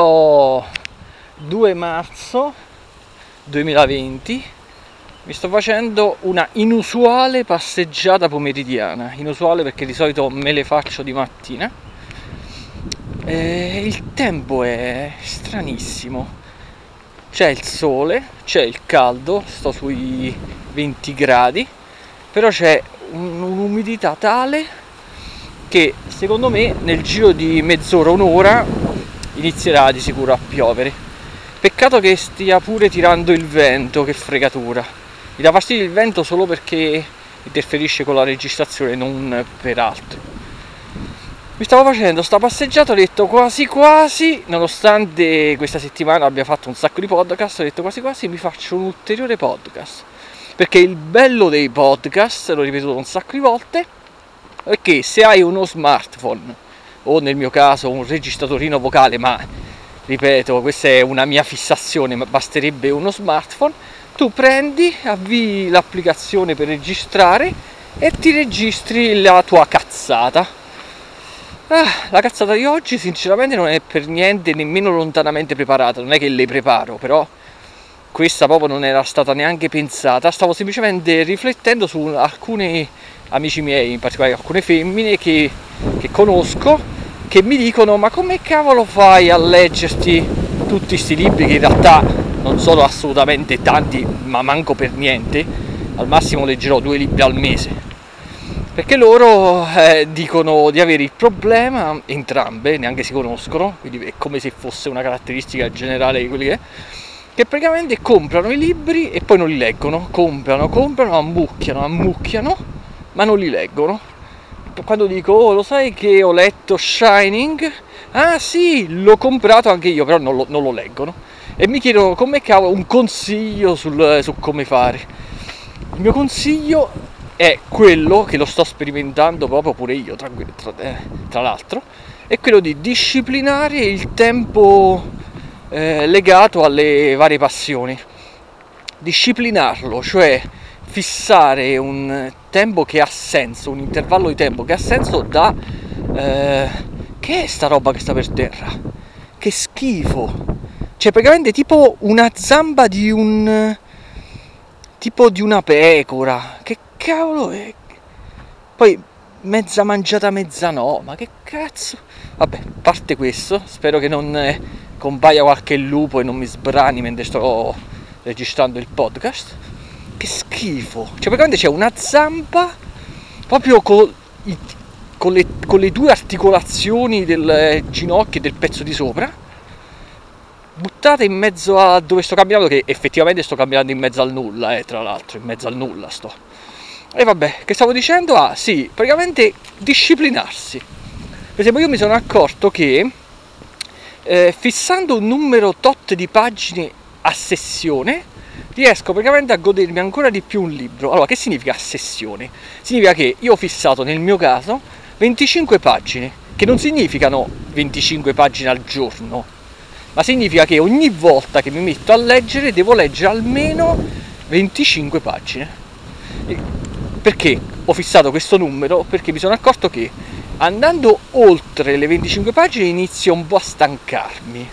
oh, 2 marzo 2020 mi sto facendo una inusuale passeggiata pomeridiana. Inusuale perché di solito me le faccio di mattina. E il tempo è stranissimo. C'è il sole c'è il caldo sto sui 20 gradi però c'è un'umidità tale che secondo me nel giro di mezz'ora un'ora inizierà di sicuro a piovere. Peccato che stia pure tirando il vento, che fregatura. Mi dà fastidio il vento solo perché interferisce con la registrazione, non per altro. Mi stavo facendo sta passeggiata, ho detto quasi quasi, nonostante questa settimana abbia fatto un sacco di podcast, ho detto quasi quasi mi faccio un ulteriore podcast. Perché il bello dei podcast, l'ho ripetuto un sacco di volte, è che se hai uno smartphone o nel mio caso un registratorino vocale, ma ripeto, questa è una mia fissazione, ma basterebbe uno smartphone, tu prendi, avvii l'applicazione per registrare e ti registri la tua cazzata. Ah, la cazzata di oggi sinceramente non è per niente nemmeno lontanamente preparata, non è che le preparo, però questa proprio non era stata neanche pensata, stavo semplicemente riflettendo su alcuni amici miei, in particolare alcune femmine che, che conosco che mi dicono ma come cavolo fai a leggerti tutti questi libri che in realtà non sono assolutamente tanti ma manco per niente? Al massimo leggerò due libri al mese. Perché loro eh, dicono di avere il problema entrambe neanche si conoscono quindi è come se fosse una caratteristica generale di quelli che che praticamente comprano i libri e poi non li leggono. Comprano comprano ammucchiano ammucchiano ma non li leggono quando dico oh lo sai che ho letto Shining? Ah sì l'ho comprato anche io però non lo, non lo leggono e mi chiedono come cavolo un consiglio sul, su come fare? Il mio consiglio è quello che lo sto sperimentando proprio pure io tra, tra, eh, tra l'altro è quello di disciplinare il tempo eh, legato alle varie passioni. Disciplinarlo cioè fissare un tempo che ha senso, un intervallo di tempo che ha senso da... Eh, che è sta roba che sta per terra? Che schifo! Cioè praticamente tipo una zamba di un... tipo di una pecora. Che cavolo è? Poi mezza mangiata, mezza no. Ma che cazzo? Vabbè, parte questo. Spero che non eh, compaia qualche lupo e non mi sbrani mentre sto registrando il podcast che schifo. Cioè, praticamente c'è una zampa proprio con, i, con, le, con le, due articolazioni del ginocchio e del pezzo di sopra, buttata in mezzo a dove sto camminando, che effettivamente sto camminando in mezzo al nulla, eh, tra l'altro, in mezzo al nulla sto. E vabbè, che stavo dicendo? Ah, sì, praticamente disciplinarsi. Per esempio, io mi sono accorto che eh, fissando un numero tot di pagine a sessione, riesco praticamente a godermi ancora di più un libro. Allora, che significa sessione? Significa che io ho fissato nel mio caso 25 pagine, che non significano 25 pagine al giorno, ma significa che ogni volta che mi metto a leggere devo leggere almeno 25 pagine. Perché ho fissato questo numero? Perché mi sono accorto che andando oltre le 25 pagine inizio un po' a stancarmi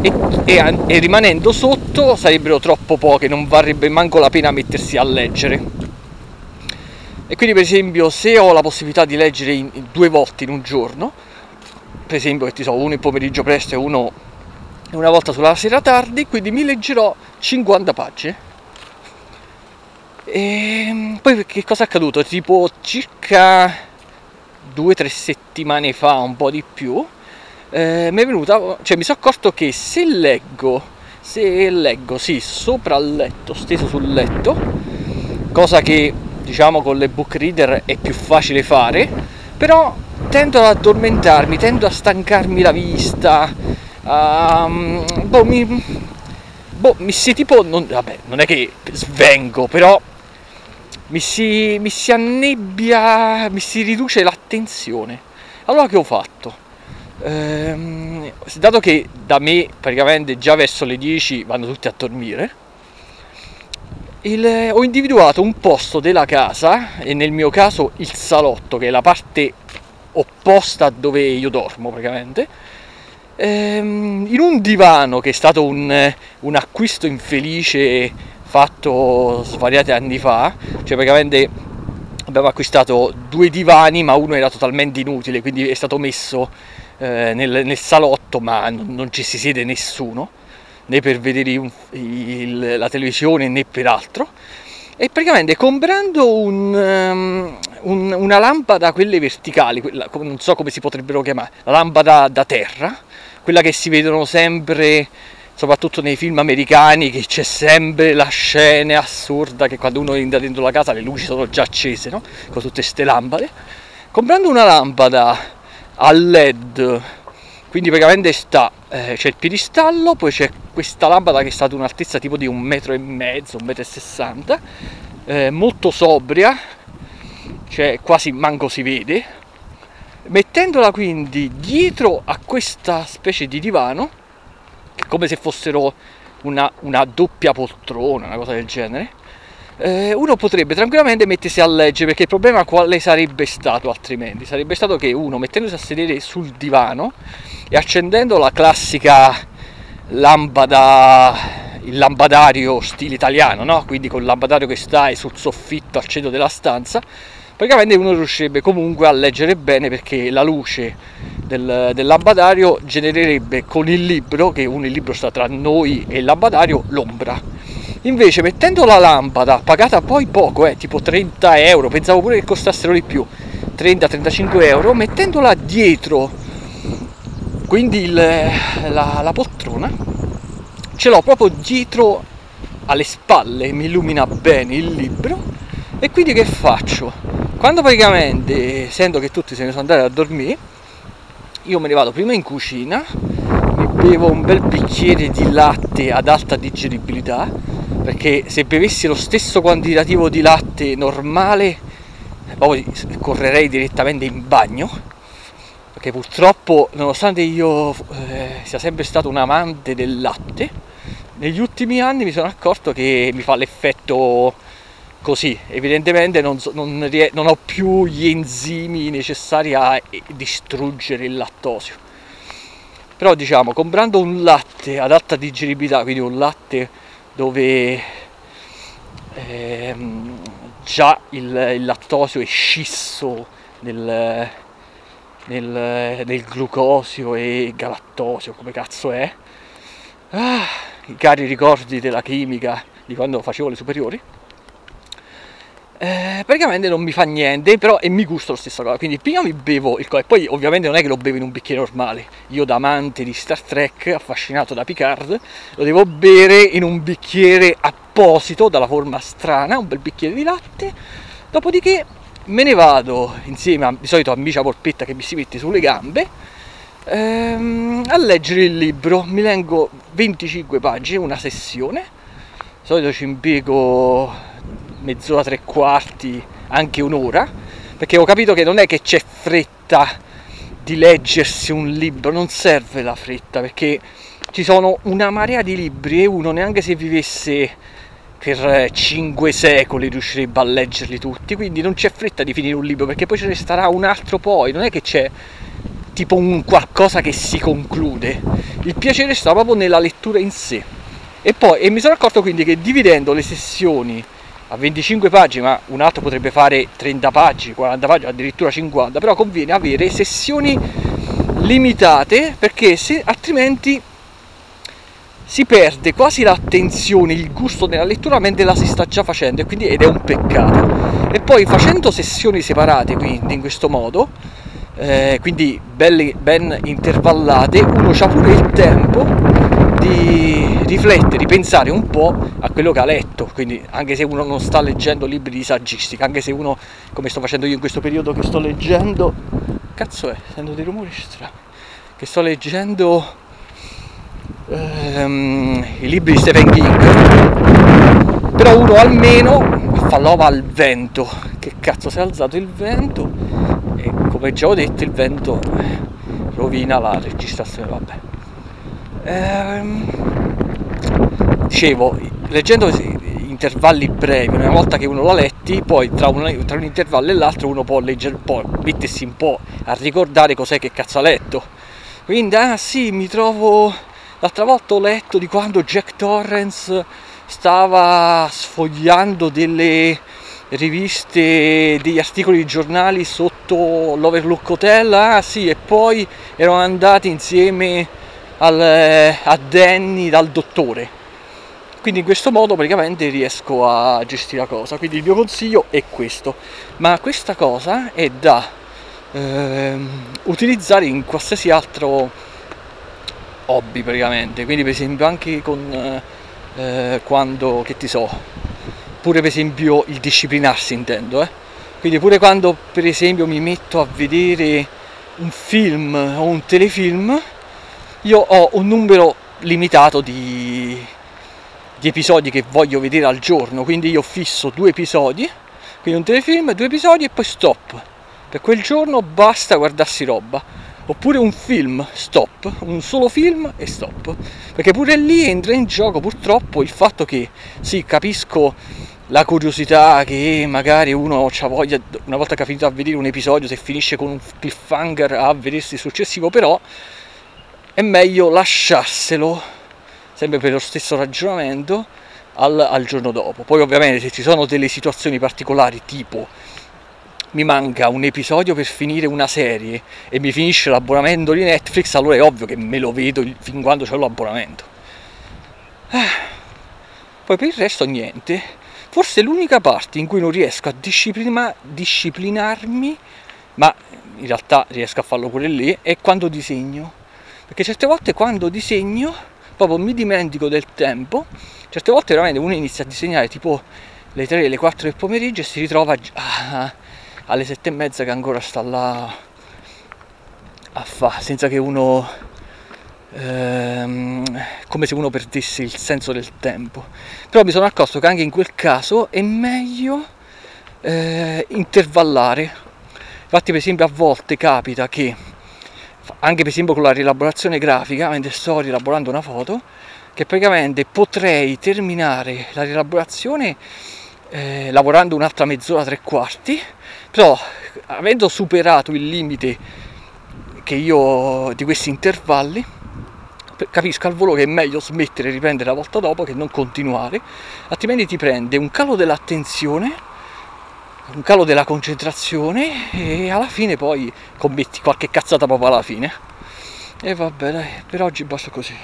e, e, e rimanendo sotto sarebbero troppo poche, non varrebbe manco la pena mettersi a leggere. E quindi per esempio se ho la possibilità di leggere in, in due volte in un giorno, per esempio che ti so, uno il pomeriggio presto e uno una volta sulla sera tardi, quindi mi leggerò 50 pagine. E poi che cosa è accaduto? Tipo circa due o tre settimane fa, un po' di più, eh, mi è venuta, cioè mi sono accorto che se leggo, se leggo, sì, sopra il letto, steso sul letto, cosa che diciamo con le book reader è più facile fare, però tendo ad addormentarmi, tendo a stancarmi la vista, um, boh, mi, boh, mi si tipo, non, vabbè, non è che svengo, però mi si, mi si annebbia, mi si riduce l'attenzione. Allora che ho fatto? Ehm, dato che da me praticamente già verso le 10 vanno tutti a dormire, il, ho individuato un posto della casa, e nel mio caso il salotto, che è la parte opposta dove io dormo praticamente, ehm, in un divano che è stato un, un acquisto infelice fatto svariati anni fa, cioè praticamente abbiamo acquistato due divani ma uno era totalmente inutile, quindi è stato messo eh, nel, nel, salotto ma non, non, ci si siede nessuno, né per vedere un, il, la televisione né per altro. E praticamente comprando un, um, un, una lampada, quelle verticali, quella, non so come si potrebbero chiamare, la lampada da terra, quella che si vedono sempre soprattutto nei film americani che c'è sempre la scena assurda che quando uno entra dentro la casa le luci sono già accese, no? Con tutte queste lampade. Comprando una lampada a LED, quindi praticamente sta, eh, c'è il piedistallo, poi c'è questa lampada che è stata un'altezza tipo di un metro e mezzo, un metro e sessanta, eh, molto sobria, cioè quasi manco si vede. Mettendola quindi dietro a questa specie di divano, come se fossero una, una doppia poltrona, una cosa del genere, uno potrebbe tranquillamente mettersi a leggere perché il problema quale sarebbe stato altrimenti? Sarebbe stato che uno mettendosi a sedere sul divano e accendendo la classica lampada, il lampadario stile italiano, no? quindi con il lampadario che stai sul soffitto al centro della stanza, praticamente uno riuscirebbe comunque a leggere bene perché la luce del, del lampadario genererebbe con il libro, che un libro sta tra noi e il lampadario, l'ombra. Invece mettendo la lampada, pagata poi poco, eh, tipo 30 euro, pensavo pure che costassero di più, 30-35 euro, mettendola dietro, quindi il, la, la poltrona, ce l'ho proprio dietro alle spalle, mi illumina bene il libro e quindi che faccio? Quando praticamente sento che tutti se ne sono andati a dormire, io me ne vado prima in cucina, mi bevo un bel bicchiere di latte ad alta digeribilità, perché se bevessi lo stesso quantitativo di latte normale, poi correrei direttamente in bagno, perché purtroppo, nonostante io eh, sia sempre stato un amante del latte, negli ultimi anni mi sono accorto che mi fa l'effetto così, evidentemente non, non, non, ho più gli enzimi necessari a distruggere il lattosio. Però diciamo, comprando un latte ad alta digeribilità, quindi un latte dove ehm, già il, il, lattosio è scisso nel, nel, nel, glucosio e galattosio, come cazzo è, ah, i cari ricordi della chimica di quando facevo le superiori eh, praticamente non mi fa niente, però e mi gusta lo stesso cosa. Quindi prima mi bevo il e poi ovviamente non è che lo bevo in un bicchiere normale. Io da amante di Star Trek, affascinato da Picard, lo devo bere in un bicchiere apposito, dalla forma strana, un bel bicchiere di latte. Dopodiché me ne vado insieme a, di solito a Micia Polpetta che mi si mette sulle gambe ehm, a leggere il libro. Mi leggo 25 pagine, una sessione. Di solito ci impiego mezz'ora, tre quarti, anche un'ora, perché ho capito che non è che c'è fretta di leggersi un libro, non serve la fretta, perché ci sono una marea di libri e uno neanche se vivesse per cinque secoli riuscirebbe a leggerli tutti, quindi non c'è fretta di finire un libro, perché poi ce ne starà un altro poi, non è che c'è tipo un qualcosa che si conclude, il piacere sta proprio nella lettura in sé. E poi e mi sono accorto quindi che dividendo le sessioni a 25 pagine, ma un altro potrebbe fare 30 pagine, 40 pagine, addirittura 50, però conviene avere sessioni limitate perché se, altrimenti si perde quasi l'attenzione, il gusto della lettura mentre la si sta già facendo e quindi, ed è un peccato. E poi facendo sessioni separate, quindi in questo modo, eh, quindi belle, ben intervallate, uno ha pure il tempo di riflettere, di pensare un po' a quello che ha letto, quindi anche se uno non sta leggendo libri di saggistica, anche se uno, come sto facendo io in questo periodo che sto leggendo, cazzo è, sento dei rumori strani, che sto leggendo ehm, i libri di Stephen King, però uno almeno fa l'ova al vento, che cazzo si è alzato il vento e come già ho detto il vento rovina la registrazione, vabbè. Ehm, dicevo, leggendo intervalli brevi, una volta che uno l'ha letti, poi tra un, tra un intervallo e l'altro uno può leggere, può mettersi un po' a ricordare cos'è che cazzo ha letto. Quindi, ah sì, mi trovo... L'altra volta ho letto di quando Jack Torrance stava sfogliando delle riviste, degli articoli di giornali sotto l'Overlook Hotel, ah sì, e poi erano andati insieme al, a Danny dal dottore. Quindi in questo modo praticamente riesco a gestire la cosa. Quindi il mio consiglio è questo. Ma questa cosa è da ehm, utilizzare in qualsiasi altro hobby praticamente. Quindi per esempio anche con eh, quando, che ti so, pure per esempio il disciplinarsi intendo, eh. Quindi pure quando per esempio mi metto a vedere un film o un telefilm, io ho un numero limitato di, di episodi che voglio vedere al giorno, quindi io fisso due episodi, quindi un telefilm, due episodi e poi stop. Per quel giorno basta guardarsi roba. Oppure un film, stop, un solo film e stop. Perché pure lì entra in gioco purtroppo il fatto che, sì, capisco la curiosità che magari uno ha voglia, una volta che ha finito a vedere un episodio, se finisce con un cliffhanger a vedersi il successivo, però è meglio lasciarselo sempre per lo stesso ragionamento, al, al giorno dopo. Poi ovviamente se ci sono delle situazioni particolari tipo mi manca un episodio per finire una serie e mi finisce l'abbonamento di Netflix, allora è ovvio che me lo vedo fin quando ho l'abbonamento. Ah. Poi per il resto niente. Forse l'unica parte in cui non riesco a disciplina- disciplinarmi, ma in realtà riesco a farlo pure lì, è quando disegno. Perché certe volte quando disegno proprio mi dimentico del tempo. Certe volte veramente uno inizia a disegnare tipo le 3, le 4 del pomeriggio e si ritrova alle 7 e mezza che ancora sta là a fa, senza che uno ehm, come se uno perdesse il senso del tempo. Però mi sono accorto che anche in quel caso è meglio eh, intervallare. Infatti per esempio a volte capita che anche per esempio con la rielaborazione grafica, mentre sto rielaborando una foto, che praticamente potrei terminare la rielaborazione eh, lavorando un'altra mezz'ora, tre quarti, però avendo superato il limite che io di questi intervalli, capisco al volo che è meglio smettere e riprendere la volta dopo che non continuare, altrimenti ti prende un calo dell'attenzione un calo della concentrazione e alla fine poi commetti qualche cazzata proprio alla fine. E vabbè dai, per oggi basta così.